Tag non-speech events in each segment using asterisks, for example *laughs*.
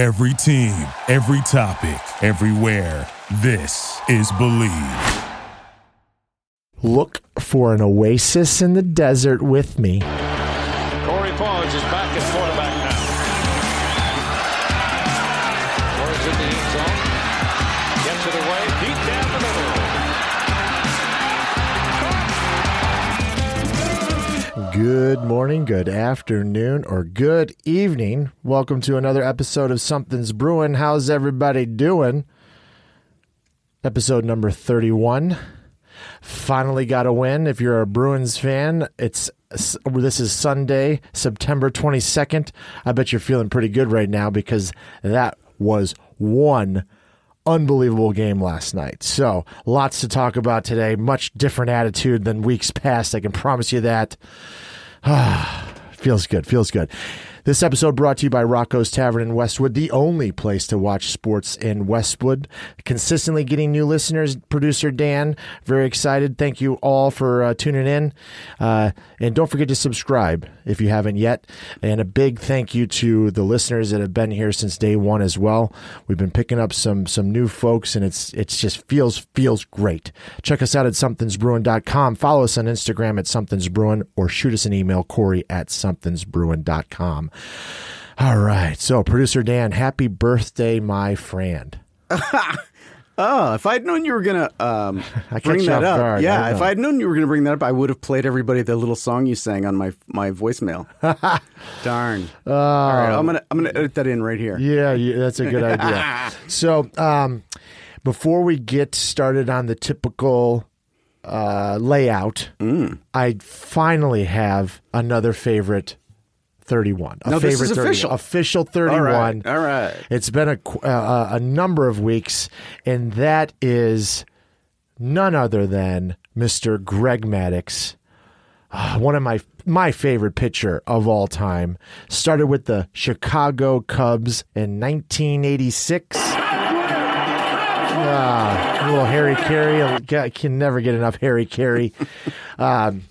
Every team, every topic, everywhere. This is Believe. Look for an oasis in the desert with me. Corey Forge is back at quarterback Good morning, good afternoon, or good evening. Welcome to another episode of Something's Brewing. How's everybody doing? Episode number 31. Finally got a win. If you're a Bruins fan, it's this is Sunday, September 22nd. I bet you're feeling pretty good right now because that was one unbelievable game last night. So, lots to talk about today. Much different attitude than weeks past. I can promise you that. *sighs* feels good. Feels good. This episode brought to you by Rocco's Tavern in Westwood, the only place to watch sports in Westwood. Consistently getting new listeners. Producer Dan, very excited. Thank you all for uh, tuning in. Uh, and don't forget to subscribe if you haven't yet. And a big thank you to the listeners that have been here since day one as well. We've been picking up some some new folks, and it's it's just feels feels great. Check us out at somethingsbrewing.com. Follow us on Instagram at somethingsbrewing, or shoot us an email, Corey at somethingsbrewing.com. All right. So, producer Dan, happy birthday, my friend. *laughs* Oh, if I'd known you were gonna um, *laughs* bring that up, guard. Yeah. If I'd known you were gonna bring that up, I would have played everybody the little song you sang on my my voicemail. *laughs* Darn. All right, I'm gonna I'm gonna edit that in right here. Yeah, yeah that's a good idea. so, um, before we get started on the typical uh, layout, Mm. I finally have another favorite 31. A Now, this favorite is 31. official. Official 31. right, all right. It's been a, qu- uh, a number of weeks, and that is none other than Mr. Greg Maddux, Ah, one of my my favorite pitcher of all time. Started with the Chicago Cubs in 1986. Ah, little Harry Caray. I can never get enough Harry Caray. *laughs* um,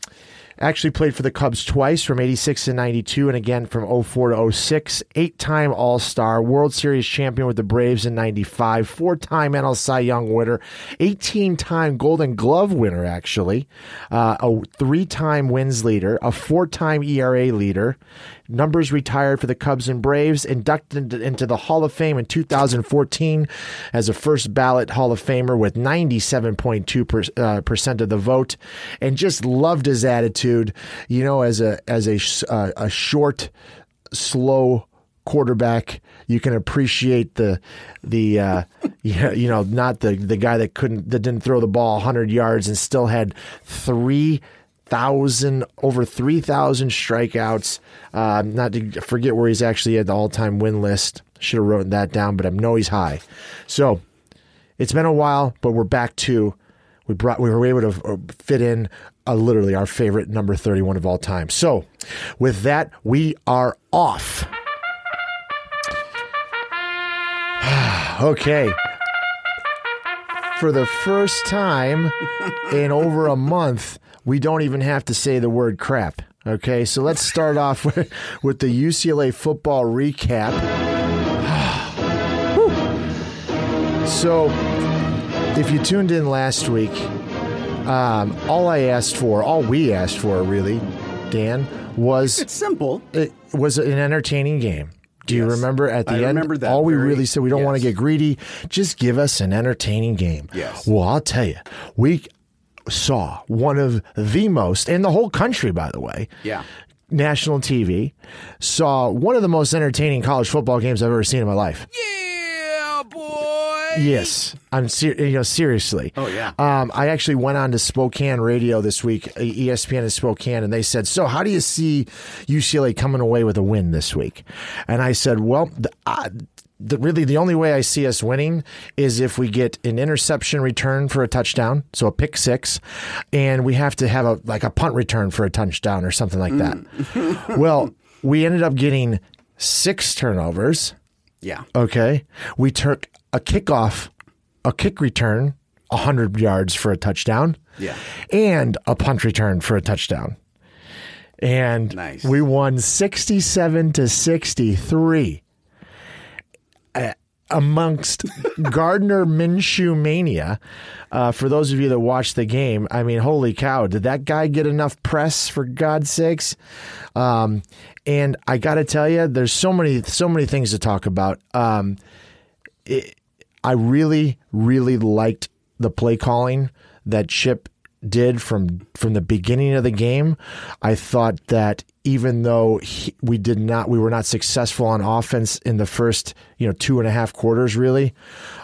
Actually played for the Cubs twice from 86 to 92 and again from 04 to 06. Eight time All Star, World Series champion with the Braves in 95, four time NL Cy Young winner, 18 time Golden Glove winner, actually, uh, a three time wins leader, a four time ERA leader. Numbers retired for the Cubs and Braves, inducted into the Hall of Fame in 2014 as a first ballot Hall of Famer with 97.2 per, uh, percent of the vote, and just loved his attitude. You know, as a as a uh, a short, slow quarterback, you can appreciate the the uh, *laughs* you know not the the guy that couldn't that didn't throw the ball 100 yards and still had three thousand over three thousand strikeouts. Uh, not to forget where he's actually at the all time win list. Should have written that down, but I know he's high. So it's been a while, but we're back to we brought we were able to uh, fit in uh, literally our favorite number thirty one of all time. So with that, we are off. *sighs* okay. For the first time in over a month, we don't even have to say the word crap. Okay, so let's start *laughs* off with, with the UCLA football recap. *sighs* So, if you tuned in last week, um, all I asked for, all we asked for, really, Dan, was It's simple. it was an entertaining game. Do you Yes. remember at the I end? remember that all we very- really said we don't want to get greedy. Just give us an entertaining game. Yes. Well, I'll tell you, we saw one of the most in the whole country, by the way. Yeah. National TV saw one of the most entertaining college football games I've ever seen in my life. Yeah, boy. Yes, I'm ser- you know seriously. Oh, yeah. Um, I actually went on to Spokane Radio this week, ESPN in Spokane, and they said, "So, how do you see UCLA coming away with a win this week?" And I said, "Well, the, uh, the, really the only way I see us winning is if we get an interception return for a touchdown, so a pick six, and we have to have a like a punt return for a touchdown or something like that." Mm. *laughs* well, we ended up getting six turnovers. Yeah. Okay. We took a kickoff, a kick return, 100 yards for a touchdown. Yeah. And a punt return for a touchdown. And Nice. we won 67 to 63. Amongst Gardner Minshew mania. Uh, for those of you that watched the game, I mean, holy cow, did that guy get enough press for God's sakes? Um, and I got to tell you, there's so many, so many things to talk about. Um, it, I really, really liked the play calling that Chip did from from the beginning of the game. I thought that even though he, we did not, we were not successful on offense in the first, you know, two and a half quarters. Really,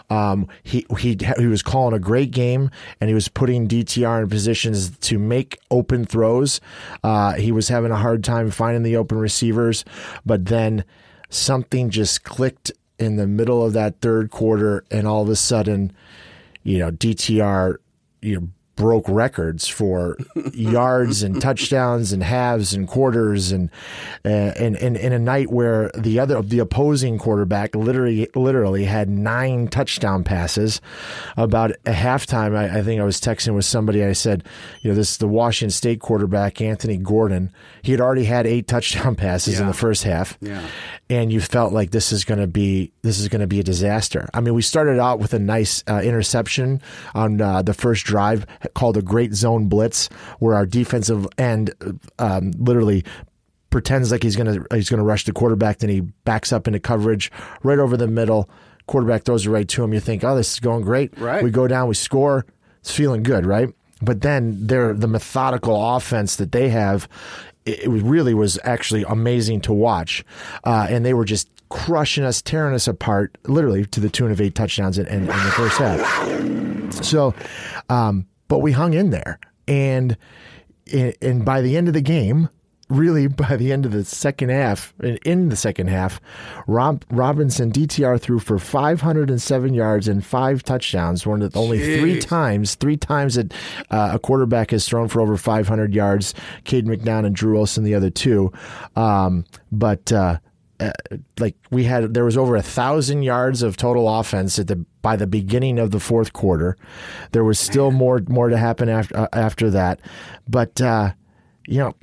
um, he he he was calling a great game, and he was putting DTR in positions to make open throws. Uh, he was having a hard time finding the open receivers, but then something just clicked in the middle of that third quarter, and all of a sudden, you know, DTR, you know broke records for *laughs* yards and touchdowns and halves and quarters and uh, and, and in a night where the other the opposing quarterback literally literally had nine touchdown passes about a halftime I, I think I was texting with somebody I said you know this is the Washington State quarterback Anthony Gordon he had already had eight touchdown *laughs* passes Yeah. in the first half Yeah. and you felt like this is going to be this is going to be a disaster. I mean, we started out with a nice uh, interception on uh, the first drive called a great zone blitz, where our defensive end um, literally pretends like he's going to he's to rush the quarterback, then he backs up into coverage right over the middle. Quarterback throws it right to him. You think, oh, this is going great. Right. We go down, we score. It's feeling good, right? But then they're the methodical offense that they have. It it really was actually amazing to watch, uh, and they were just crushing us, tearing us apart, literally to the tune of eight touchdowns in, in, in the first half. So, um, but we hung in there, and and by the end of the game, really *laughs* by the end of the second half, in the second half, Rob, Robinson DTR threw for 507 yards and five touchdowns. One of the only three times, three times that uh, a quarterback has thrown for over 500 yards. Cade McNown and Drew Olson, the other two. Um, but uh, uh, like we had, there was over a thousand yards of total offense at the by the beginning of the fourth quarter. There was still more more to happen after uh, after that, but uh, you know.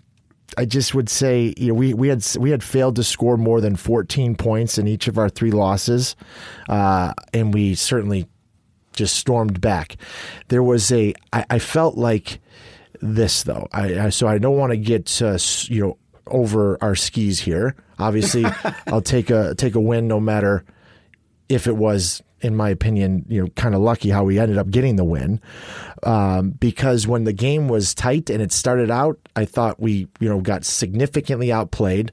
I just would say, you know, we, we had we had failed to score more than 14 points in each of our three losses, uh, and we certainly just stormed back. There was a, I, I felt like this though. I, I so I don't want to get uh, you know over our skis here. Obviously, *laughs* I'll take a take a win no matter if it was, in my opinion, you know, kind of lucky how we ended up getting the win. Um, because when the game was tight and it started out, I thought we, you know, got significantly outplayed.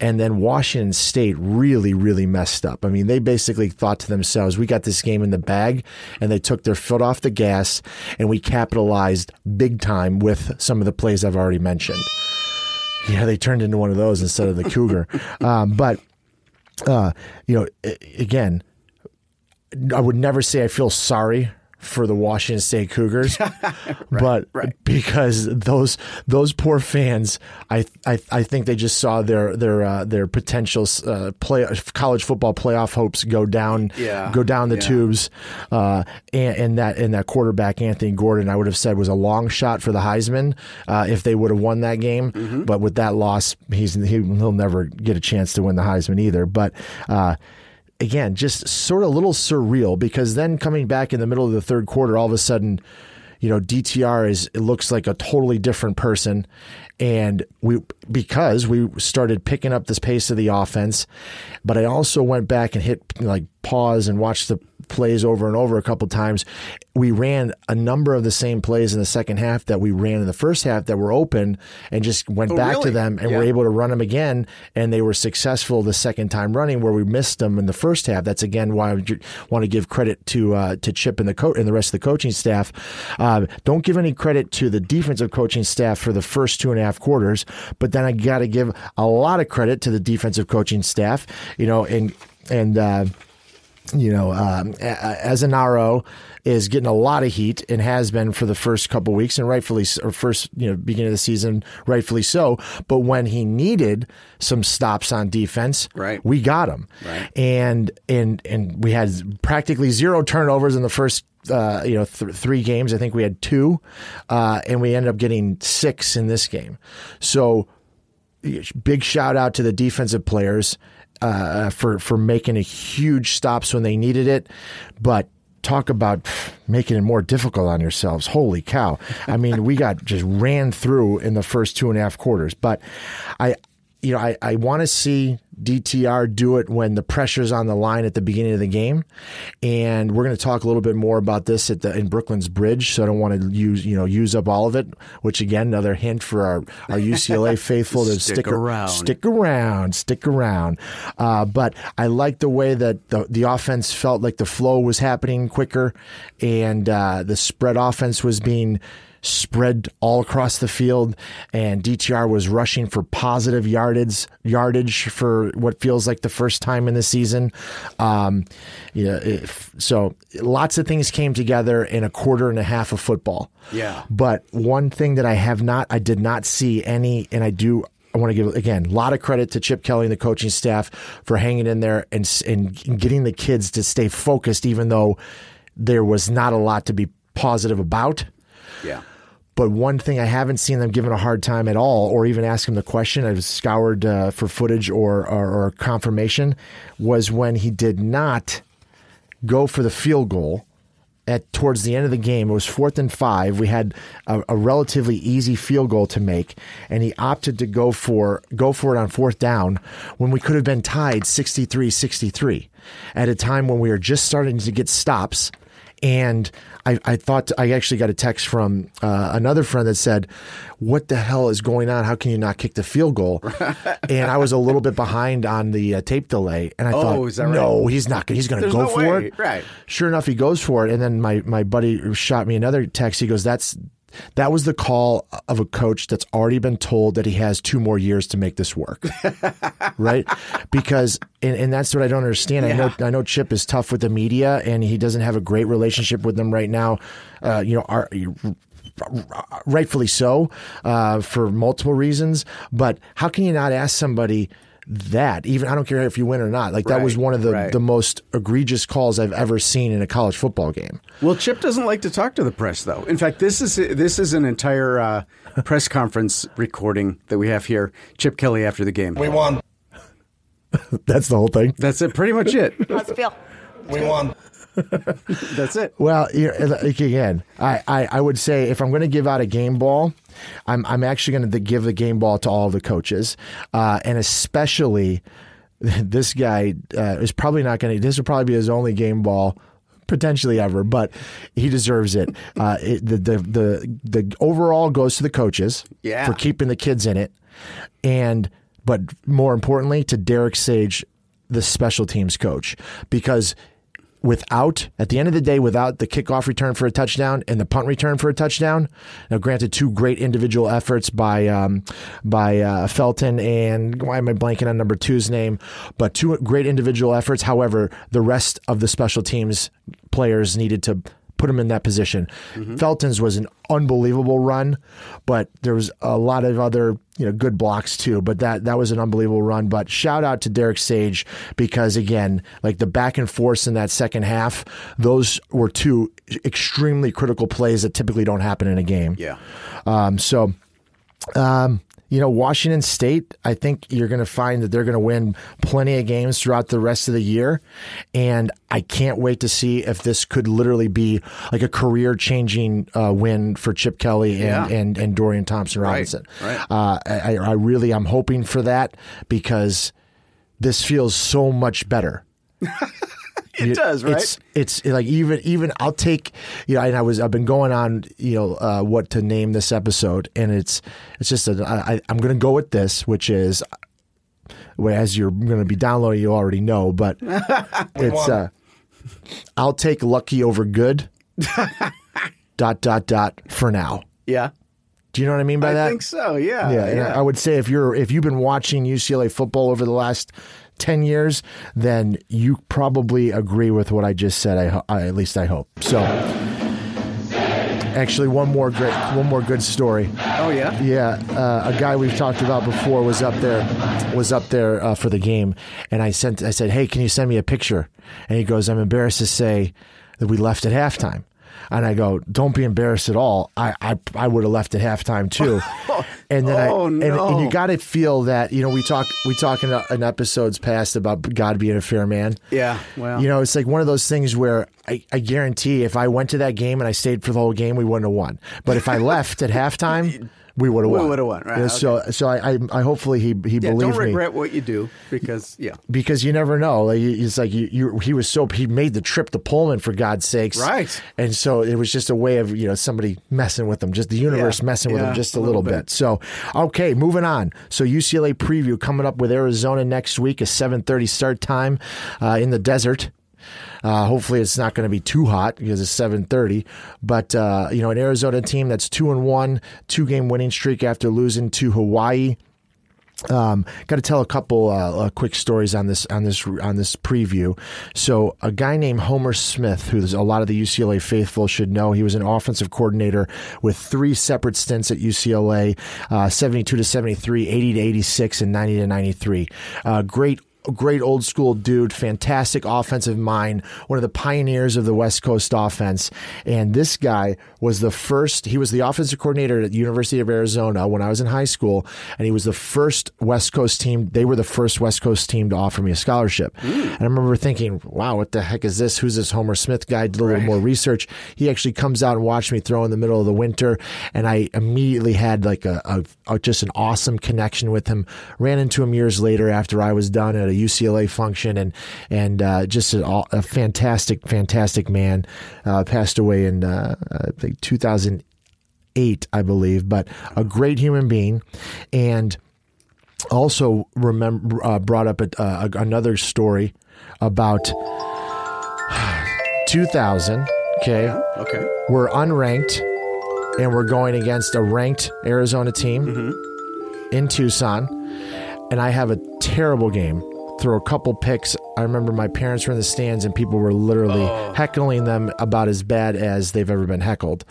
And then Washington State really, really messed up. I mean, they basically thought to themselves, we got this game in the bag, and they took their foot off the gas, and we capitalized big time with some of the plays I've already mentioned. Yeah, they turned into one of those instead of the Cougar. *laughs* um, but uh, you know, again, I would never say I feel sorry for the Washington State Cougars, *laughs* but because those those poor fans, I I, I think they just saw their their uh, their potential uh, play college football playoff hopes go down Yeah. go down the Yeah. tubes, uh, and, and that and that quarterback Anthony Gordon, I would have said was a long shot for the Heisman uh, if they would have won that game, Mm-hmm. but with that loss, he's he, he'll never get a chance to win the Heisman either, but. Again, just sort of a little surreal because then coming back in the middle of the third quarter, all of a sudden, you know, DTR is it looks like a totally different person, and we because we started picking up this pace of the offense, but I also went back and hit like pause and watched the plays over and over a couple times. We ran a number of the same plays in the second half that we ran in the first half that were open and just went back to them and Yeah. were able to run them again and they were successful the second time running where we missed them in the first half that's again why I want to give credit to uh, to Chip and the coach and the rest of the coaching staff um, don't give any credit to the defensive coaching staff for the first two and a half quarters but then I got to give a lot of credit to the defensive coaching staff you know and and uh, you know, um, Azzinaro is getting a lot of heat and has been for the first couple weeks and rightfully or first you know beginning of the season rightfully so but when he needed some stops on defense Right. we got him Right. and and and we had practically zero turnovers in the first uh, you know th- three games I think we had two uh, and we ended up getting six in this game so big shout out to the defensive players. Uh, for for making a huge stops when they needed it, but talk about pff, making it more difficult on yourselves. Holy cow! I mean, we got *laughs* just ran through in the first two and a half quarters. But I, you know, I, I want to see DTR do it when the pressure's on the line at the beginning of the game, and we're going to talk a little bit more about this at the in Brooklyn's Bridge. So I don't want to use you know use up all of it. Which again, another hint for our our UCLA *laughs* faithful to Stick stick, around. stick around, stick around. Uh, but I like the way that the the offense felt like the flow was happening quicker, and uh, the spread offense was being spread all across the field, and DTR was rushing for positive yardage yardage for what feels like the first time in the season. Um, yeah, if, so lots of things came together in a quarter and a half of football. Yeah. But one thing that I have not, I did not see any, and I do. I want to give again a lot of credit to Chip Kelly and the coaching staff for hanging in there and and getting the kids to stay focused, even though there was not a lot to be positive about. Yeah. But one thing I haven't seen them given a hard time at all, or even ask him the question. I've scoured uh, for footage or, or, or confirmation. Was when he did not go for the field goal at towards the end of the game. It was fourth and five. We had a, a relatively easy field goal to make, and he opted to go for go for it on fourth down when we could have been tied 63-63 at a time when we were just starting to get stops. And I, I thought I actually got a text from uh, another friend that said, "What the hell is going on? How can you not kick the field goal?" *laughs* and I was a little bit behind on the uh, tape delay, and I Oh, thought, is that right? "No, he's not. gonna He's going to go no for way. it." Right. Sure enough, he goes for it, and then my my buddy shot me another text. He goes, "That's." That was the call of a coach that's already been told that he has two more years to make this work, *laughs* right? Because and, and that's what I don't understand. I know I know Chip is tough with the media, and he doesn't have a great relationship with them right now. Uh, you know, are, rightfully so uh, for multiple reasons. But how can you not ask somebody that? Even I don't care if you win or not. Like that was one of the right. the most egregious calls I've ever seen in a college football game. Well, Chip doesn't like to talk to the press, though. In fact, this is this is an entire uh, press conference recording that we have here. Chip Kelly after the game. We won. *laughs* That's the whole thing. That's it. Pretty much it. How's it feel? We won. *laughs* That's it. Well, you know, like, again, I, I, I would say if I'm going to give out a game ball, I'm I'm actually going to give the game ball to all the coaches, uh, and especially *laughs* this guy uh, is probably not going to. This will probably be his only game ball. Potentially ever, but he deserves it. Uh, it the, the the the overall goes to the coaches Yeah. for keeping the kids in it, and but more importantly to Derek Sage, the special teams coach, because without at the end of the day without the kickoff return for a touchdown and the punt return for a touchdown now granted two great individual efforts by um, by uh, Felton and why am I blanking on number two's name? But two great individual efforts. However the rest of the special teams players needed to put him in that position. Felton's was an unbelievable run but there was a lot of other you know good blocks too but that that was an unbelievable run. But shout out to Derek Sage because again like the back and forth in that second half those were two extremely critical plays that typically don't happen in a game. Yeah. um, so um, you know Washington State I think you're going to find that they're going to win plenty of games throughout the rest of the year and I can't wait to see if this could literally be like a career changing uh, win for Chip Kelly and, Yeah. and, and Dorian Thompson Right, Robinson right. uh, I, I really I'm hoping for that because this feels so much better. *laughs* It does, right? It's it's like even even I'll take you know and I was I've been going on you know uh, what to name this episode and it's it's just a, I, I'm going to go with this which is as you're going to be downloading you already know but *laughs* it's uh, I'll take lucky over good *laughs* dot dot dot for now. yeah. Do you know what I mean by I that? I think so. Yeah. Yeah, and I would say if you're if you've been watching UCLA football over the last ten years, then you probably agree with what I just said. I, ho- I at least I hope. So, actually, one more great, one more good story. oh yeah. Yeah, uh, a guy we've talked about before was up there, was up there uh, for the game, and I sent, I said, "Hey, can you send me a picture?" And he goes, "I'm embarrassed to say that we left at halftime." And I go, don't be embarrassed at all. I I, I would have left at halftime too. *laughs* Oh, and then I Oh, and, and no. you got to feel that you know we talk we talk in, in episodes past about God being a fair man. Yeah, well. You know, it's like one of those things where I, I guarantee if I went to that game and I stayed for the whole game, we wouldn't have won. But if I *laughs* left at halftime, we would have won. We would've won, right, You know, So, so I, I, I hopefully he he yeah, believes don't me regret what you do because yeah. because you never know. Like it's like you, you, he was so he made the trip to Pullman for God's sakes, Right. And so it was just a way of you know somebody messing with him, just the universe Yeah. messing with Yeah, him just a, a little, little bit. bit. So okay, moving on. So UCLA preview coming up with Arizona next week, a seven thirty start time uh, in the desert. Uh, hopefully, it's not going to be too hot because it's seven thirty. But uh, you know, an Arizona team that's two and one, two game winning streak after losing to Hawaii. Um, got to tell a couple uh, uh, quick stories on this on this on this preview. So, a guy named Homer Smith, who a lot of the UCLA faithful should know, he was an offensive coordinator with three separate stints at UCLA: uh, seventy-two to seventy-three, 80 to eighty-six, and ninety to ninety-three. Uh, great great old school dude, fantastic offensive mind, one of the pioneers of the West Coast offense. And this guy was the first, he was the offensive coordinator at the University of Arizona when I was in high school. And he was the first West Coast team, they were the first West Coast team to offer me a scholarship. Hmm. And I remember thinking, wow, what the heck is this? Who's this Homer Smith guy? Did a little more research. He actually comes out and watched me throw in the middle of the winter. And I immediately had like a, a, a just an awesome connection with him. Ran into him years later after I was done at a UCLA function, and and uh, just a, a fantastic, fantastic man. Uh, passed away in uh, I think 2008, I believe, but a great human being, and also remember uh, brought up a, uh, another story about 2000. Okay, Okay. we're unranked and we're going against a ranked Arizona team Mm-hmm. in Tucson. And I have a terrible game. Throw a couple picks. I remember my parents were in the stands and people were literally Oh. heckling them about as bad as they've ever been heckled.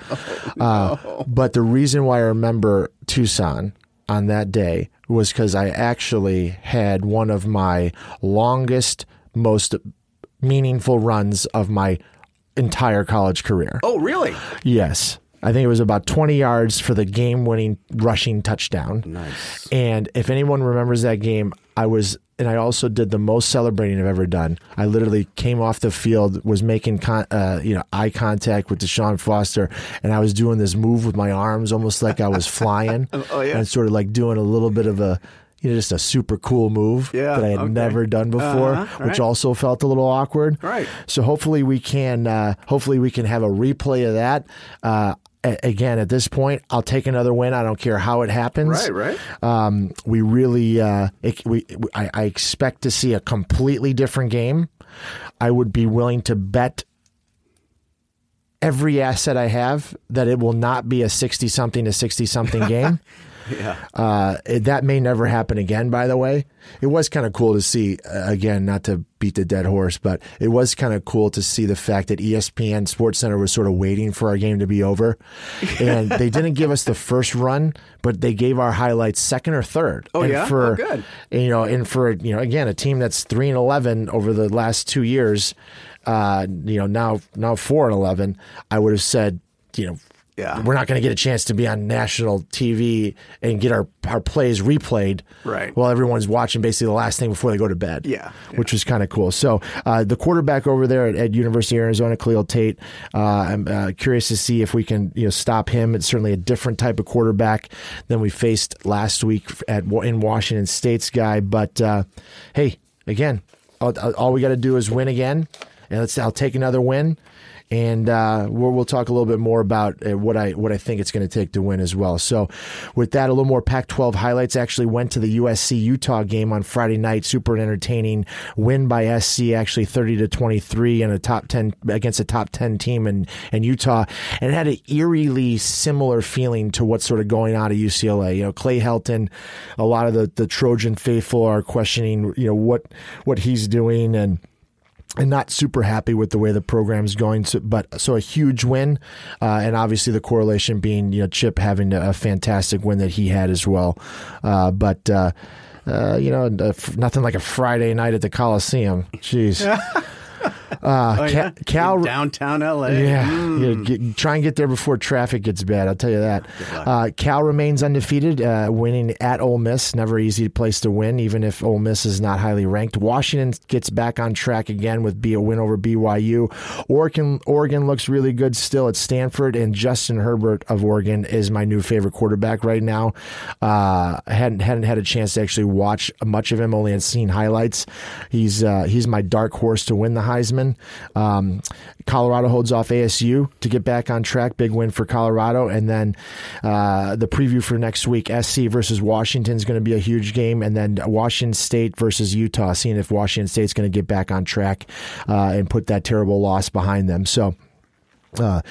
Oh, uh, but the reason why I remember Tucson on that day was because I actually had one of my longest, most meaningful runs of my entire college career. Oh, really? Yes. I think it was about 20 yards for the game winning rushing touchdown. Nice. And if anyone remembers that game, I was, and I also did the most celebrating I've ever done. I literally came off the field, was making con- uh, you know eye contact with Deshaun Foster, and I was doing this move with my arms, almost like I was *laughs* flying, Oh, yeah. and sort of like doing a little bit of a. You know, just a super cool move Yeah, that I had okay. never done before, Uh-huh, which right. also felt a little awkward. Right. So hopefully we can uh, hopefully we can have a replay of that. Uh, again, at this point, I'll take another win. I don't care how it happens. Right, right. Um, we really, uh, it, we, I, I expect to see a completely different game. I would be willing to bet every asset I have that it will not be a sixty something to sixty something *laughs* game. Yeah. Uh, it- that may never happen again. By the way, it was kind of cool to see. Uh, again, not to beat the dead horse, but it was kind of cool to see the fact that ESPN Sports Center was sort of waiting for our game to be over, and they didn't give us the first run, but they gave our highlights second or third. Oh, And yeah? for Oh, good. and, you know, and for you know, again, a team that's three and eleven over the last two years, uh, you know, now now four and eleven, I would have said, you know. Yeah. We're not going to get a chance to be on national TV and get our, our plays replayed Right. while everyone's watching basically the last thing before they go to bed. Yeah, yeah. Which was kind of cool. So uh, the quarterback over there at, at University of Arizona, Khalil Tate, uh, I'm uh, curious to see if we can you know stop him. It's certainly a different type of quarterback than we faced last week at in Washington State's guy. But uh, hey, again, all, all we got to do is win again, and let's. I'll take another win and uh, we'll, we'll talk a little bit more about uh, what I what I think it's going to take to win as well. So, with that, a little more Pac-12 highlights. Actually, went to the USC Utah game on Friday night. Super entertaining win by SC, actually thirty to twenty three, and a top ten against a top ten team in in Utah, and it had an eerily similar feeling to what's sort of going on at UCLA. You know, Clay Helton, a lot of the the Trojan faithful are questioning you know what what he's doing and and not super happy with the way the program's going. So, but so a huge win, uh, and obviously the correlation being you know Chip having a fantastic win that he had as well. Uh, but uh, uh, you know, nothing like a Friday night at the Coliseum. Jeez. *laughs* Uh, Oh, Ca- yeah? Cal downtown LA. Yeah, Mm. yeah, get, try and get there before traffic gets bad. I'll tell you that. Uh, Cal remains undefeated, uh, winning at Ole Miss. Never easy place to win, even if Ole Miss is not highly ranked. Washington gets back on track again with be a win over BYU. Oregon, Oregon looks really good still at Stanford, and Justin Herbert of Oregon is my new favorite quarterback right now. Uh, I hadn't hadn't had a chance to actually watch much of him, only had seen highlights. He's uh, he's my dark horse to win the Heisman. Um, Colorado holds off ASU to get back on track. Big win for Colorado, and then uh, the preview for next week: SC versus Washington is going to be a huge game, and then Washington State versus Utah. Seeing if Washington State's going to get back on track uh, and put that terrible loss behind them. So. Uh,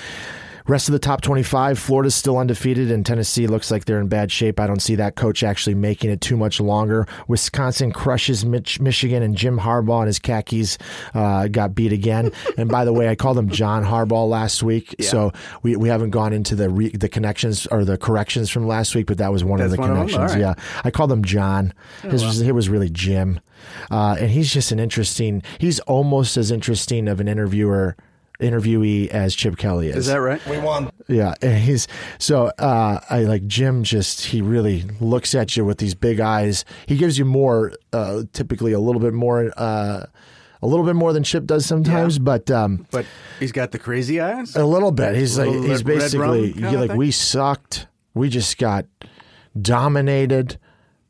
Rest of the top 25, Florida's still undefeated, and Tennessee looks like they're in bad shape. I don't see that coach actually making it too much longer. Wisconsin crushes Mich- Michigan, and Jim Harbaugh and his khakis uh, got beat again. *laughs* and by the way, I called him John Harbaugh last week, so we, we haven't gone into the re- the connections or the corrections from last week, but that was one That's of the one of them? connections. Yeah, I called him John. His was, it was really Jim, uh, and he's just an interesting. He's almost as interesting of an interviewer. Interviewee as Chip Kelly is. Is that right? We won. Yeah, and he's so uh, I like Jim. Just he really looks at you with these big eyes. He gives you more, uh, typically a little bit more, uh, a little bit more than Chip does sometimes, Yeah. but um, But he's got the crazy eyes. a little bit. He's like he's red- red basically rum like we sucked. We just got dominated,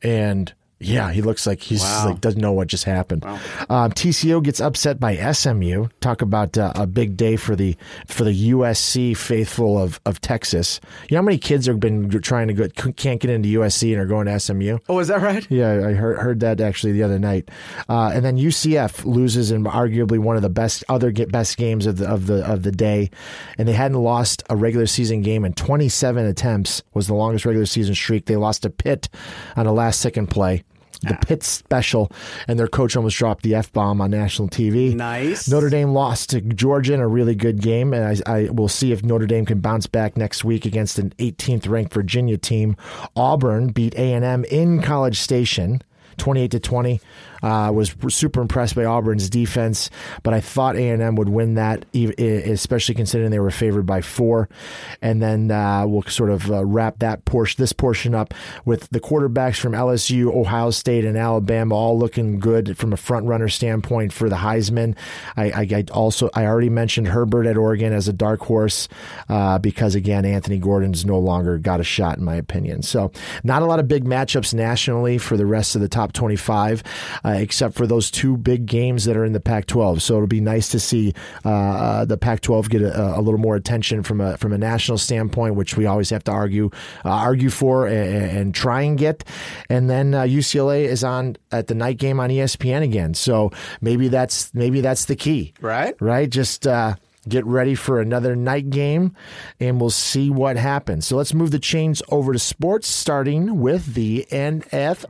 and yeah, he looks like he's Wow. like doesn't know what just happened. Um, TCU gets upset by SMU. Talk about uh, a big day for the for the USC faithful of, of Texas. You know how many kids have been trying to go can't get into USC and are going to SMU. Oh, is that right? Yeah, I heard heard that actually the other night. Uh, and then UCF loses in arguably one of the best other get best games of the of the of the day, and they hadn't lost a regular season game in 27 attempts. Was the longest regular season streak. They lost to Pitt on a last second play. The ah. Pitt special, and their coach almost dropped the f bomb on national TV. Nice. Notre Dame lost to Georgia in a really good game, and I, I will see if Notre Dame can bounce back next week against an 18th ranked Virginia team. Auburn beat A and M in College Station. 28 to 20 uh, was super impressed by Auburn's defense, but I thought A&M would win that, especially considering they were favored by four. And then uh, we'll sort of uh, wrap that portion, this portion up with the quarterbacks from LSU, Ohio State, and Alabama all looking good from a front runner standpoint for the Heisman. I, I, I also I already mentioned Herbert at Oregon as a dark horse uh, because again Anthony Gordon's no longer got a shot in my opinion. So not a lot of big matchups nationally for the rest of the top 25, uh, except for those two big games that are in the Pac-12. So it'll be nice to see uh, the Pac-12 get a, a little more attention from a from a national standpoint, which we always have to argue uh, argue for and, and try and get. And then uh, UCLA is on at the night game on ESPN again. So maybe that's maybe that's the key, Right. right? Just uh, get ready for another night game, and we'll see what happens. So let's move the chains over to sports, starting with the NFL.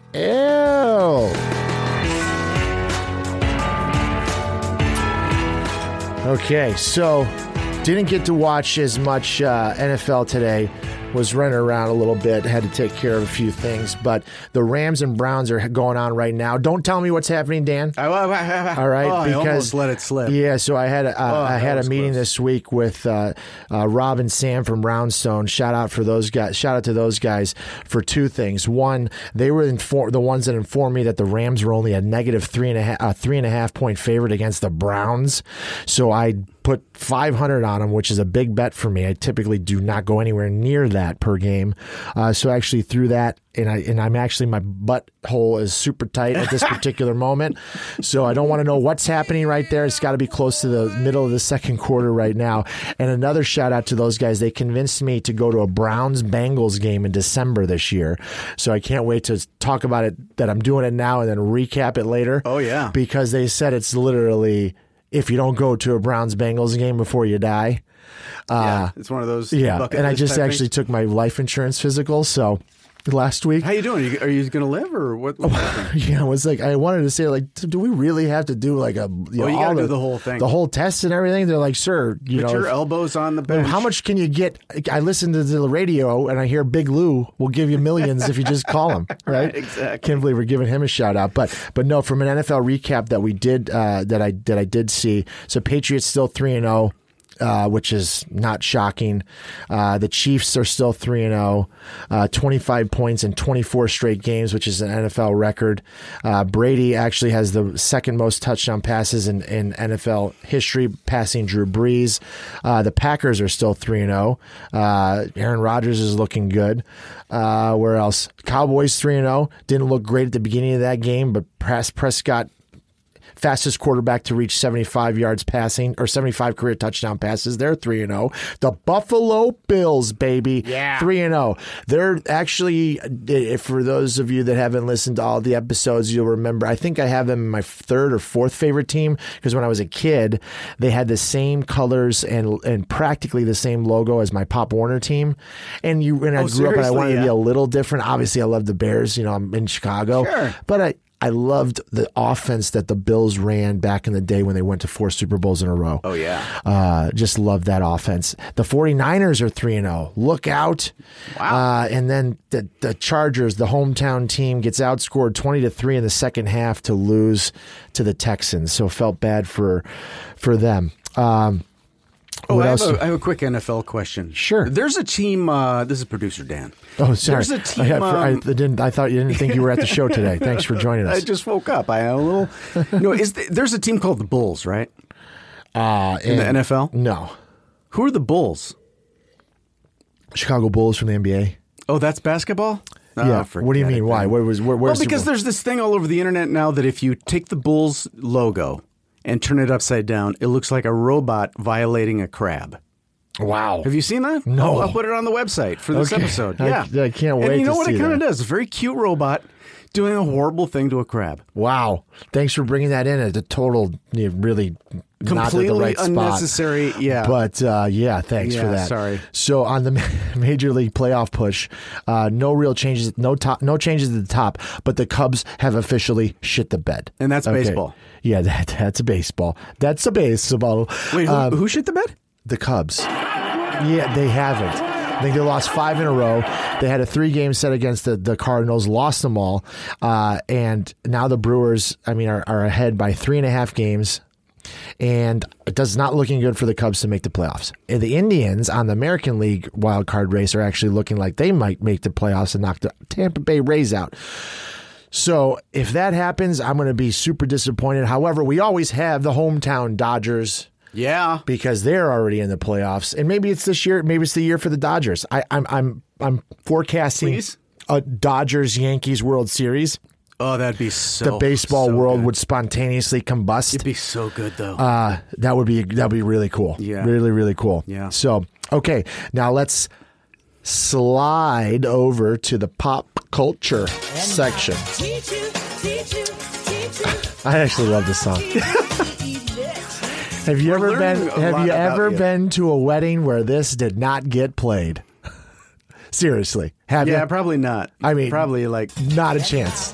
Okay, so didn't get to watch as much uh, NFL today. Was running around a little bit, had to take care of a few things, but the Rams and Browns are going on right now. Don't tell me what's happening, Dan. All All right, Oh, because almost let it slip. Yeah, so I had a, uh, I had a meeting close. this week with uh, uh, Rob and Sam from Roundstone. Shout out for those guys. Shout out to those guys for two things. One, they were inform- the ones that informed me that the Rams were only a negative three and a half, uh, three and a half point favorite against the Browns. So I put 500 on them, which is a big bet for me. I typically do not go anywhere near that per game. Uh, so actually threw that, and I and I'm actually my butthole is super tight at this *laughs* particular moment. So I don't want to know what's happening right there. It's got to be close to the middle of the second quarter right now. And another shout out to those guys. They convinced me to go to a Browns Bengals game in December this year. So I can't wait to talk about it. That I'm doing it now and then recap it later. Oh, yeah. because they said it's literally if you don't go to a Browns Bengals game before you die. yeah, uh, it's one of those. Yeah, and I just actually took my life insurance physical, so last week. How you doing? Are you, are you going to live or what? happening? *laughs* Yeah, it was like I wanted to say like, do we really have to do like a you, know, Well, you all gotta do the whole thing. the whole test and everything? They're like, sir, you Put know, your if- elbows on the bench. how much can you get? I listen to the radio and I hear Big Lou will give you millions if you just call him. *laughs* Right? exactly. Can't believe we're giving him a shout out. But but no, from an NFL recap that we did uh, that I that I did see. So Patriots still three and zero. Uh, which is not shocking. Uh, the Chiefs are still three and zero, uh, twenty five points in twenty four straight games, which is an NFL record. Uh, Brady actually has the second most touchdown passes in, in NFL history, passing Drew Brees. Uh, the Packers are still three and zero. Uh, Aaron Rodgers is looking good. Where else? Cowboys three and zero. Didn't look great at the beginning of that game, but Pres- Prescott fastest quarterback to reach 75 yards passing or 75 career touchdown passes. They're 3 and 0. The Buffalo Bills, baby. Yeah. 3 and 0. They're actually for those of you that haven't listened to all the episodes, you'll remember I think I have them in my third or fourth favorite team because when I was a kid, they had the same colors and and practically the same logo as my Pop Warner team. And you and I Oh, grew up and I wanted to be a little different. Obviously, I love the Bears, you know, I'm in Chicago. Sure. But I I loved the offense that the Bills ran back in the day when they went to four Super Bowls in a row. Oh yeah. Uh, just love that offense. The 49ers are 3 and 0. Look out. Wow. Uh, and then the the Chargers, the hometown team gets outscored 20 to 3 in the second half to lose to the Texans. So felt bad for for them. Um, Oh, I have, a, I have a quick NFL question. Sure. There's a team. Uh, this is producer Dan. oh, sorry. There's a team. I, I, um, didn't, I thought you didn't think you were at the show today. *laughs* Thanks for joining us. I just woke up. I had a little. No, is the, there's a team called the Bulls, right? Uh, In the NFL. No. Who are the Bulls? Chicago Bulls from the NBA. Oh, that's basketball. Yeah. Oh, what do you mean? Why? Where was? Where, Well, because the, there's this thing all over the internet now that if you take the Bulls logo and turn it upside down, it looks like a robot violating a crab. wow. Have you seen that? No. I'll, I'll put it on the website for this Okay. episode. Yeah, I can't wait And you know what it kind of does? A very cute robot doing a horrible thing to a crab. Wow. Thanks for bringing that in at a total, really not at the Completely right spot. unnecessary. Yeah, But uh, yeah, thanks for that. sorry. So on the *laughs* major league playoff push, uh, no real changes, no top, no changes at the top. But the Cubs have officially shit the bed, And that's baseball. Yeah, that that's a baseball. That's a baseball. wait, who, Um, who shit the bed? the Cubs. Yeah, they haven't. I think they lost five in a row. They had a three game set against the, the Cardinals, lost them all. Uh, and now the Brewers, I mean, are, are ahead by three and a half games. And it does not looking good for the Cubs to make the playoffs. The Indians on the American League wild card race are actually looking like they might make the playoffs and knock the Tampa Bay Rays out. So if that happens, I'm going to be super disappointed. However, we always have the hometown Dodgers Yeah, because they're already in the playoffs, and maybe it's this year. Maybe it's the year for the Dodgers. I, I'm I'm I'm forecasting Please? a Dodgers Yankees World Series. Oh, that'd be so. The baseball so world good. would spontaneously combust. It'd be so good though. Uh, that would be that would be really cool. Yeah. really really cool. Yeah. So okay, now let's slide over to the pop culture section. Teach you, teach you, teach you. I actually love this song. *laughs* Have you We're ever been have you ever you. been to a wedding where this did not get played? *laughs* Seriously. Have yeah, you? Yeah, probably not. I mean- probably like Not a chance.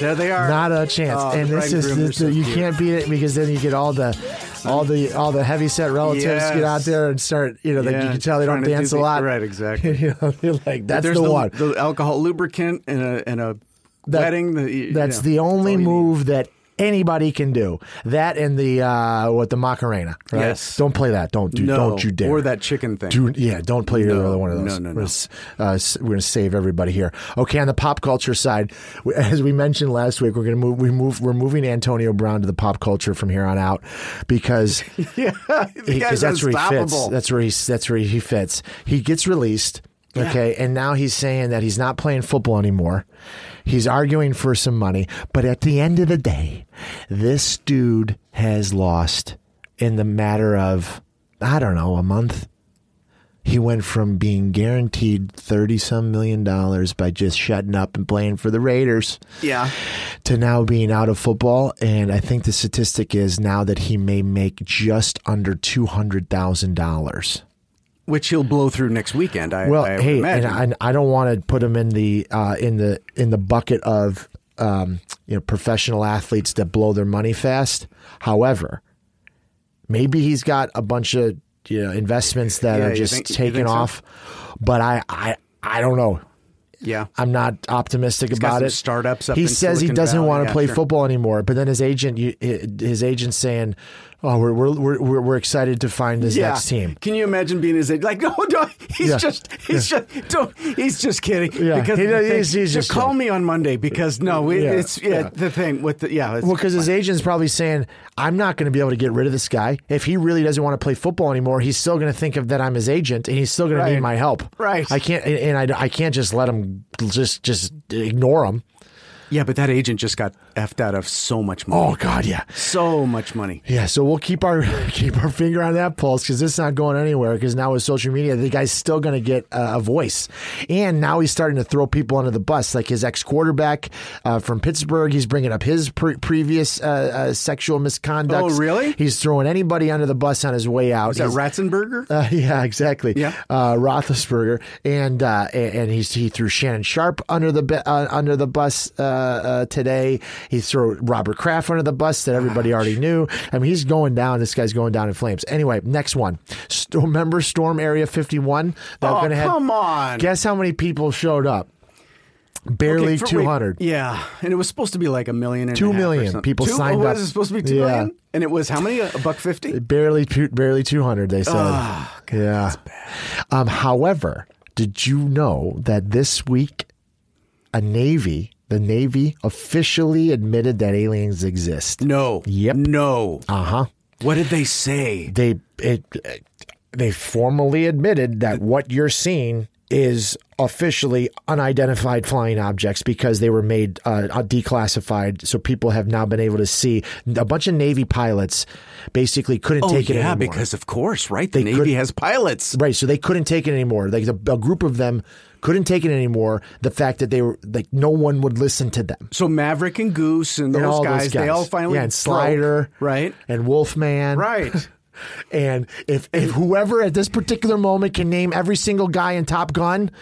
There they are. Not a chance. Oh, and the this is this, so you cute. can't beat it because then you get all the all the all the heavy set relatives Yes. get out there and start you know, they, you can tell they don't to do dance a lot. right, exactly. *laughs* you know, they're like that's the, the, one. the alcohol lubricant and a and a That- wedding. The, That's yeah, the only you need. move that anybody can do. That and the uh what the Macarena. Right? Yes. Don't play that. Don't do No, don't you dare. or that chicken thing. Do, yeah, don't play either No, one of those. no, no, we're no. Uh, we're going to save everybody here. Okay, on the pop culture side, *laughs* as we mentioned last week, we're going to move. We move. We're moving Antonio Brown to the pop culture from here on out because *laughs* yeah, because that's where he fits. That's where he that's where he fits. He gets released. Okay, and now he's saying that he's not playing football anymore. He's arguing for some money, but at the end of the day, this dude has lost in the matter of I don't know a month. He went from being guaranteed thirty some million dollars by just shutting up and playing for the Raiders yeah. to now being out of football. And I think the statistic is now that he may make just under two hundred thousand dollars. Which he'll blow through next weekend. I, Well, I hey, imagine. I, and I don't want to put him in the uh, in the in the bucket of um, you know professional athletes that blow their money fast. However, maybe he's got a bunch of you know investments that Yeah, are just think- taking think so? off. But I, I I don't know. yeah, I'm not optimistic got about it. startups up he says he doesn't Valley. want to Yeah, play sure. football anymore, but then his agent, you- his agent's saying, "Oh, we're we're we're, we're excited to find his yeah. next team." Can you imagine being his age? Like, *laughs* no, no, he's Yeah. just, he's just, don't, he's just kidding. Yeah, because he- thing- he's- he's just call kidding. me on Monday because no, it, Yeah, it's yeah, yeah. the thing with the yeah. It's, Well, because his agent's probably saying, "I'm not going to be able to get rid of this guy. If he really doesn't want to play football anymore, he's still going to think of that I'm his agent, and he's still going to need my help. Right. I can't, and I, I can't just let him just just ignore him. yeah, but that agent just got effed out of so much money. Oh God, yeah, so much money. yeah. So we'll keep our *laughs* keep our finger on that pulse because it's not going anywhere. Because now with social media, the guy's still going to get uh, a voice, and now he's starting to throw people under the bus, like his ex quarterback uh, from Pittsburgh. He's bringing up his pre- previous uh, uh, sexual misconduct. Oh, really? He's throwing anybody under the bus on his way out. Is that He's- Ratzenberger? *laughs* Uh, yeah, exactly. Yeah. uh, Roethlisberger, and uh, and he's he threw Shannon Sharpe under the uh, under the bus uh, uh, today. He threw Robert Kraft under the bus that everybody already knew. I mean, he's going down. This guy's going down in flames. Anyway, next one. St- remember Storm Area Fifty One? Oh, come on. Guess how many people showed up? Barely Okay, two hundred. Yeah, and it was supposed to be like a million and Two a half million people two? signed oh, up. Was it supposed to be two Yeah. million? And it was how many? A buck fifty? Barely, barely 200, they said. Ah, yeah. Um, however, did you know that this week a Navy, the Navy officially admitted that aliens exist? No. Yep. No. Uh huh. What did they say? They it they formally admitted that what you're seeing is officially unidentified flying objects because they were made uh, declassified. So people have now been able to see a bunch of Navy pilots basically couldn't Oh take it yeah, anymore. because of course, right? The They Navy has pilots. Right, so they couldn't take it anymore. Like the, a group of them couldn't take it anymore. The fact that they were like no one would listen to them. So Maverick and Goose and those, and guys, those guys, they all finally yeah, and broke, Slider, right? and Wolfman, Right. *laughs* And if if whoever at this particular moment can name every single guy in Top Gun,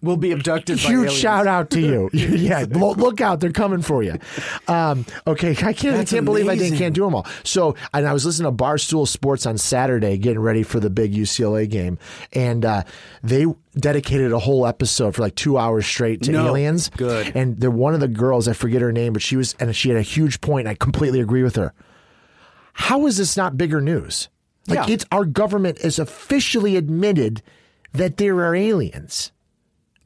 Will be abducted. huge shout out to you. *laughs* *laughs* yeah, look out, they're coming for you. Um, okay, I can't, I can't believe I didn't can't do them all. So, and I was listening to Barstool Sports on Saturday, getting ready for the big UCLA game, and uh, they dedicated a whole episode for like two hours straight to No. aliens. Good. And they're one of the girls, I forget her name, but she was, and she had a huge point. And I completely agree with her. How is this not bigger news? Like Yeah. it's our government has officially admitted that there are aliens.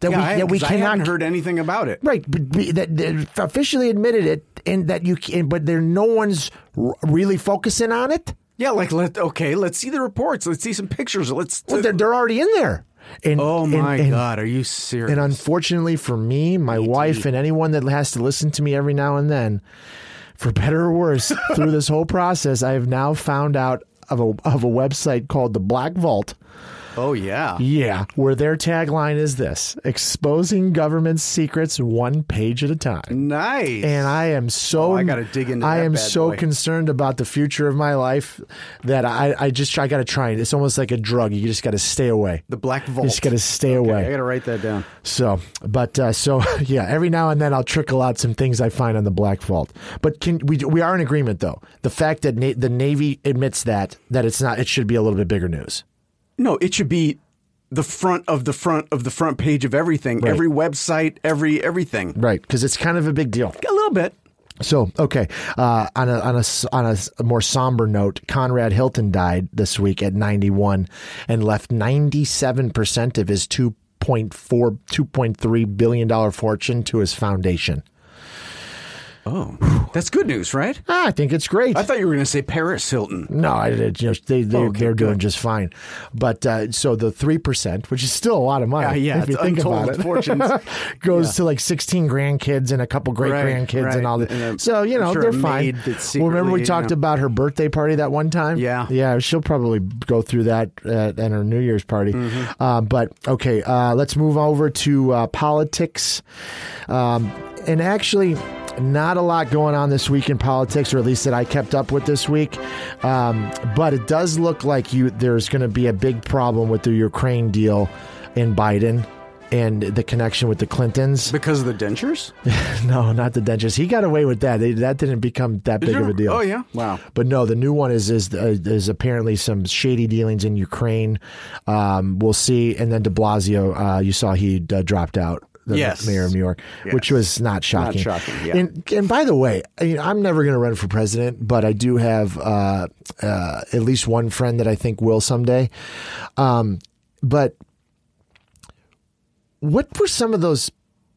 That Yeah, we I, that we I cannot hadn't heard anything about it. Right, but be- that they officially admitted it, and that you can, but there no one's r- really focusing on it. Yeah, like let okay, let's see the reports. Let's see some pictures. Let's. Well, they're, they're already in there. And, oh my and- God, are you serious? And unfortunately for me, my wife, and anyone that has to listen to me every now and then, for better or worse, *laughs* through this whole process, I have now found out of a of a website called the Black Vault. Oh yeah. Yeah, where their tagline is this: exposing government secrets one page at a time. Nice. and I am so Oh, I gotta dig into I am so boy. concerned about the future of my life that I, I just I got to try it. It's almost like a drug. You just got to stay away. the Black Vault. You just got to stay Okay, away. I gotta write that down. So, but uh, so *laughs* yeah, every now and then I'll trickle out some things I find on the Black Vault. But can we we are in agreement though? The fact that na- the Navy admits that that it's not it should be a little bit bigger news. No, it should be the front of the front of the front page of everything. Right. Every website, every everything. Right, because it's kind of a big deal. A little bit. So okay, uh, on a on a on a more somber note, Conrad Hilton died this week at 91 and left 97 percent of his 2.4 2.3 billion dollar fortune to his foundation. Oh, that's good news, right? Ah, I think it's great. I thought you were going to say Paris Hilton. no, I did. You know, they they Okay, they're doing just fine. But uh, so the three percent, which is still a lot of money, Yeah, yeah, if you think about it, fortunes. *laughs* goes to like sixteen grandkids and a couple great Right, grandkids right. and all that. So you know sure they're fine. well, remember we talked know- about her birthday party that one time? Yeah. yeah. She'll probably go through that at, at her New Year's party. Mm-hmm. Uh, but okay, uh, let's move over to uh, politics. Um, and actually, not a lot going on this week in politics, or at least that I kept up with this week. Um, but it does look like you there's going to be a big problem with the Ukraine deal in Biden and the connection with the Clintons. Because of the dentures? *laughs* no, not the dentures. He got away with that. They, that didn't become that big of a deal. Oh, yeah? Wow. But no, the new one is is uh, is apparently some shady dealings in Ukraine. Um, we'll see. And then De Blasio, uh, you saw he uh, dropped out. The Yes. mayor of New York, which was not shocking. shocking, yeah. And, and by the way, I mean, I'm never going to run for president, but I do have uh, uh, at least one friend that I think will someday. Um, but what were some of those?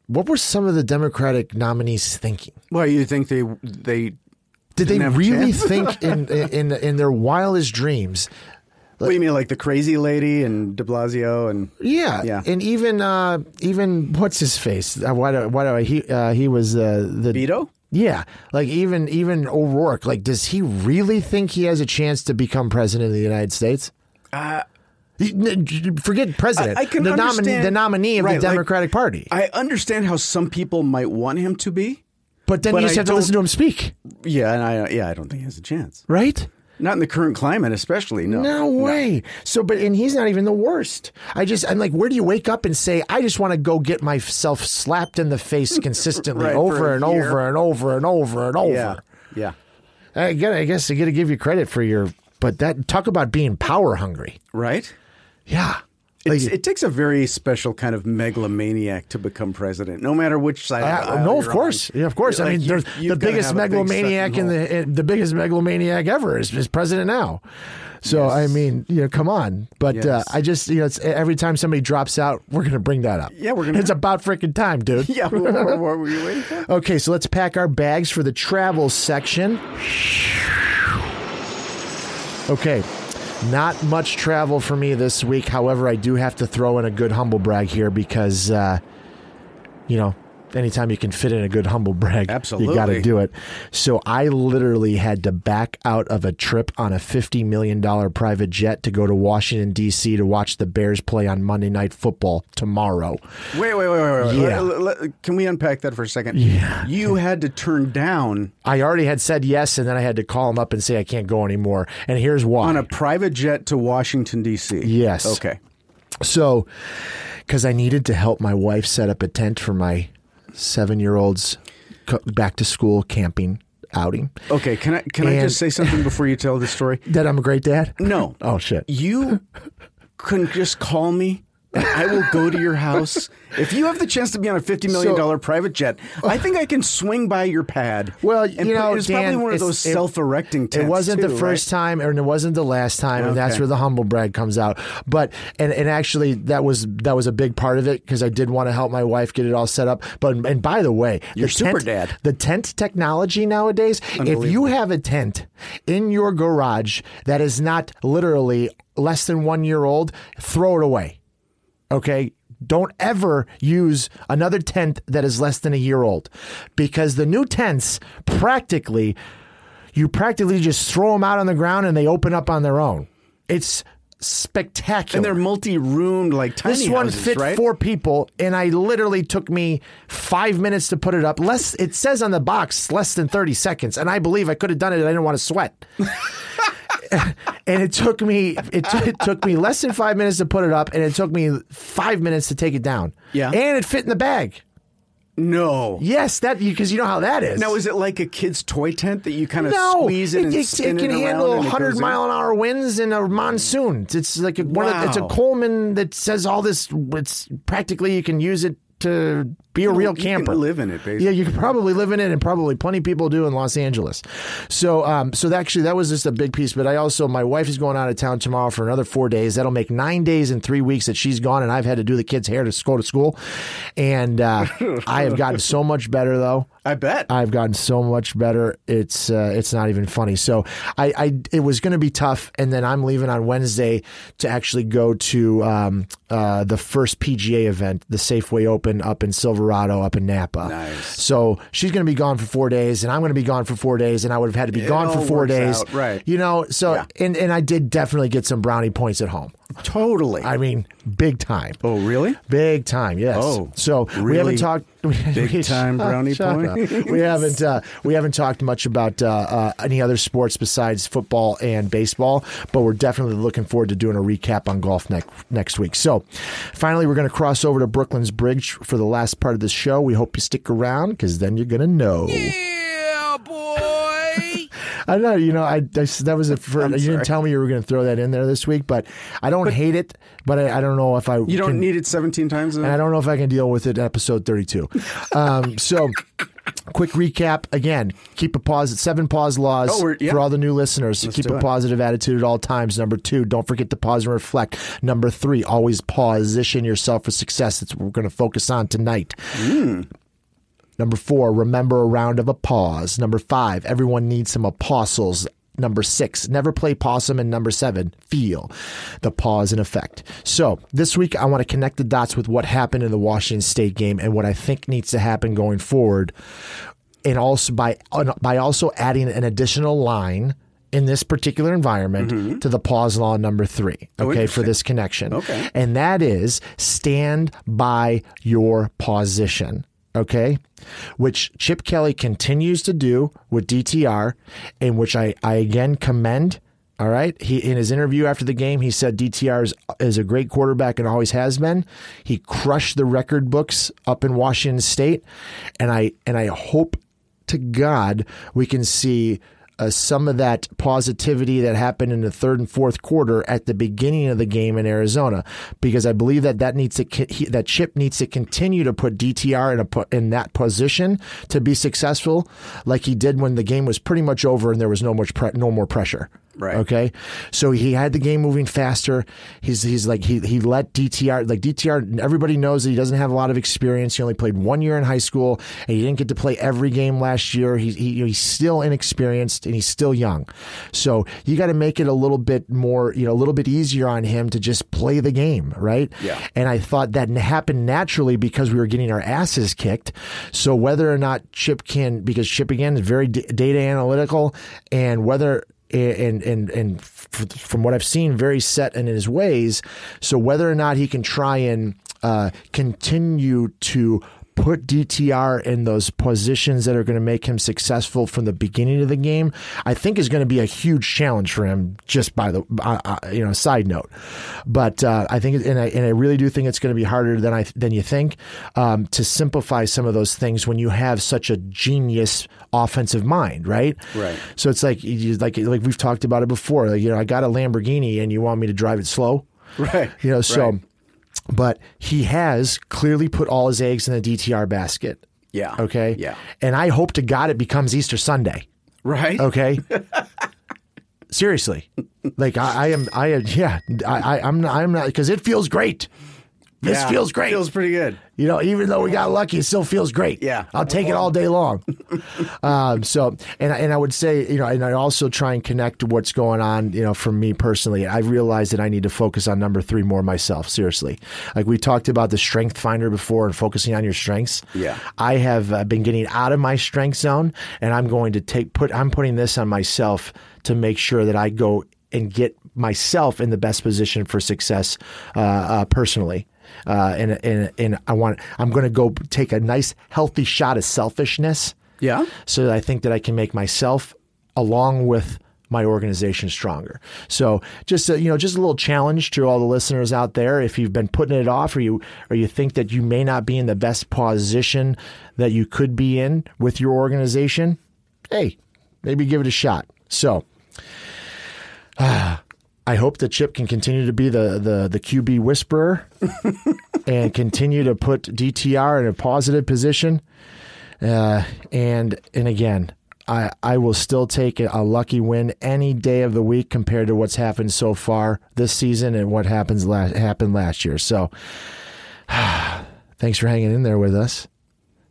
What were some of the Democratic nominees thinking? Well, you think they they Did they Didn't have a really think in, in in their wildest dreams? What do you mean like the crazy lady and De Blasio and Yeah, Yeah. and even uh, even what's his face? Uh, why do, why do I, he uh, he was uh, the Beto? Yeah, like even even O'Rourke. Like, does he really think he has a chance to become president of the United States? Uh, Forget president. I- I can the, nominee, the nominee of Right, the like- Democratic Party. I understand how some people might want him to be. but then but you just I have to listen to him speak, Yeah, and I yeah, I don't think he has a chance. right? Not in the current climate, especially. No. No way. So, but and he's not even the worst. I just I'm like, where do you wake up and say, I just want to go get myself slapped in the face consistently *laughs* Right, over and year. over and over and over and over. Yeah. Yeah. I, get, I guess I got to give you credit for your, but that talk about being power hungry. Right? Yeah. Like, it takes a very special kind of megalomaniac to become president, no matter which side. of the uh, no, of course, yeah, of course. I mean, you- the biggest a big megalomaniac sucking in the the biggest megalomaniac ever is, is president now. So I mean, you know, come on. But uh, I just, you know, it's, every time somebody drops out, we're going to bring that up. Yeah, we're gonna- It's about freaking time, dude. *laughs* Yeah, what, what- what were you waiting for? Okay, so let's pack our bags for the travel section. Okay, not much travel for me this week. However, I do have to throw in a good humble brag here because, uh, you know, anytime you can fit in a good humble brag, Absolutely. you got to do it. So I literally had to back out of a trip on a $50 million private jet to go to Washington, D.C. to watch the Bears play on Monday Night Football tomorrow. Wait, wait, wait, wait. wait. Yeah. Let- let- can we unpack that for a second? Yeah. You had to turn down I already had said yes, and then I had to call him up and say I can't go anymore. And here's why. on a private jet to Washington, D.C. Yes. Okay. so, because I needed to help my wife set up a tent for my seven year old's back to school camping outing. Okay. Can I can I just say something before you tell the story? *laughs* That I'm a great dad? No. *laughs* Oh, shit. You *laughs* can just call me. I will go to your house. *laughs* If you have the chance to be on a fifty million dollar private jet, I *laughs* think I can swing by your pad. Well, you know, it's Dan, probably one of those self-erecting tents. It wasn't the first right? time, and it wasn't the last time, and that's where the humble brag comes out. But and and actually, that was that was a big part of it because I did want to help my wife get it all set up. But and by the way, You're super tent, dad. The tent technology nowadays, if you have a tent in your garage that is not literally less than one year old, throw it away. Okay. Don't ever use another tent that is less than a year old because the new tents practically, you practically just throw them out on the ground and they open up on their own. It's spectacular. And they're multi-roomed, like tiny this one houses, fit right? four people, and I literally took me five minutes to put it up. Less, it says on the box less than thirty seconds, and I believe I could have done it. I didn't want to sweat. *laughs* *laughs* and it took me it, t- it took me less than five minutes to put it up, and it took me five minutes to take it down. Yeah. and it fit in the bag. No. Yes, that because you know how that is. Now, is it like a kid's toy tent that you kind of no, squeeze it, it, and it, it can handle 100 goes in? mile an hour winds in a monsoon. It's like a, one of, it's a Coleman that says all this. It's practically you can use it to be a real you can camper. live in it, basically. Yeah, you could probably live in it, and probably plenty of people do in Los Angeles. So, um, so that actually that was just a big piece. But I also my wife is going out of town tomorrow for another four days. That'll make nine days and three weeks that she's gone, and I've had to do the kids' hair to go to school. And uh, I have gotten so much better though. *laughs* I bet. I've gotten so much better. It's uh, it's not even funny. So I, I it was going to be tough, and then I'm leaving on Wednesday to actually go to um, uh, the first PGA event, the Safeway Open up in Up in Napa. Nice. So she's going to be gone for four days, and I'm going to be gone for four days, and I would have had to be It gone for four days, out, right. You know, so Yeah. and and I did definitely get some brownie points at home. Totally. I mean, big time. oh, really? Big time, yes. Oh, so we haven't talked. *laughs* big time brownie Shut points? We haven't. Uh, we haven't talked much about uh, uh, any other sports besides football and baseball, but we're definitely looking forward to doing a recap on golf next next week. So, finally, we're going to cross over to Brooklyn's Bridge for the last part of the show. We hope you stick around because then you're going to know. Yeah, I know, you know, I, I that was a *laughs* for, you didn't tell me you were going to throw that in there this week, but I don't hate it, but I, I don't know if I You don't can, need it 17 times. and I don't know if I can deal with it in episode 32. *laughs* Um, so, quick recap again keep a positive, seven pause laws Oh, yeah. for all the new listeners. Let's keep a it. positive attitude at all times. Number two, don't forget to pause and reflect. Number three, always position yourself for success. That's what we're going to focus on tonight. Number four, remember a round of applause. Number five, everyone needs some apostles. Number six, never play possum. And number seven, feel the pause and effect. So this week, I want to connect the dots with what happened in the Washington State game and what I think needs to happen going forward. And also by, uh, by also adding an additional line in this particular environment mm-hmm. to the pause law number three. Oh, okay. for this connection. Okay. And that is stand by your position. Okay. Which Chip Kelly continues to do with DTR, and which I, I again commend. All right. He in his interview after the game, he said DTR is, is a great quarterback and always has been. He crushed the record books up in Washington State, and I and I hope to God we can see uh, some of that positivity that happened in the third and fourth quarter at the beginning of the game in Arizona, because I believe that that needs to that Chip needs to continue to put DTR in a in that position to be successful, like he did when the game was pretty much over and there was no much pre- no more pressure. Right. Okay. So he had the game moving faster. He's he's like he he let DTR like DTR. Everybody knows that he doesn't have a lot of experience. He only played one year in high school, and he didn't get to play every game last year. He, he he's still inexperienced and he's still young. So you got to make it a little bit more, you know, a little bit easier on him to just play the game, right? Yeah. And I thought that happened naturally because we were getting our asses kicked. So whether or not Chip can, because Chip again is very d- data analytical, and whether and and and from what I've seen, very set in his ways. So whether or not he can try and uh, continue to put DTR in those positions that are going to make him successful from the beginning of the game, I think is going to be a huge challenge for him. Just by the uh, uh, you know side note, but uh, I think and I and I really do think it's going to be harder than I than you think um, to simplify some of those things when you have such a genius offensive mind, right? Right. So it's like you, like like we've talked about it before. Like, you know, I got a Lamborghini and you want me to drive it slow, Right. you know. So, Right. But he has clearly put all his eggs in the DTR basket. Yeah. Okay. Yeah. And I hope to God it becomes Easter Sunday. Right. Okay. *laughs* Seriously, like I, I am. I am. Yeah. I, I I'm. Not, I'm not because it feels great. This Yeah. feels great. Feels pretty good. You know, even though we got lucky, it still feels great. Yeah. I'll take it all day long. *laughs* um, so, and I- and I would say, you know, and I also try and connect to what's going on, you know, for me personally. I realize that I need to focus on number three more myself. Seriously, like we talked about the strength finder before and focusing on your strengths. Yeah. I have uh, been getting out of my strength zone, and I'm going to take put. I'm putting this on myself to make sure that I go and get myself in the best position for success uh, uh, personally. Uh, and, and and I want I'm going to go take a nice healthy shot of selfishness. Yeah. So that I think that I can make myself along with my organization stronger. So just a, you know, just a little challenge to all the listeners out there. If you've been putting it off, or you or you think that you may not be in the best position that you could be in with your organization, hey, maybe give it a shot. So. *sighs* I hope that Chip can continue to be the the, the QB whisperer *laughs* and continue to put DTR in a positive position. Uh, and and again, I I will still take a, lucky win any day of the week compared to what's happened so far this season and what happens last happened last year. So, *sighs* thanks for hanging in there with us.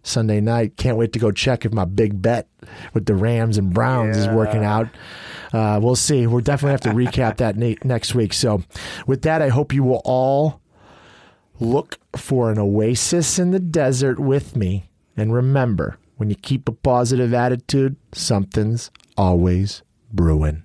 Sunday night, can't wait to go check if my big bet with the Rams and Browns is working out. Uh, we'll see. We'll definitely have to recap that ne- next week. So, with that, I hope you will all look for an oasis in the desert with me. And remember, when you keep a positive attitude, something's always brewing.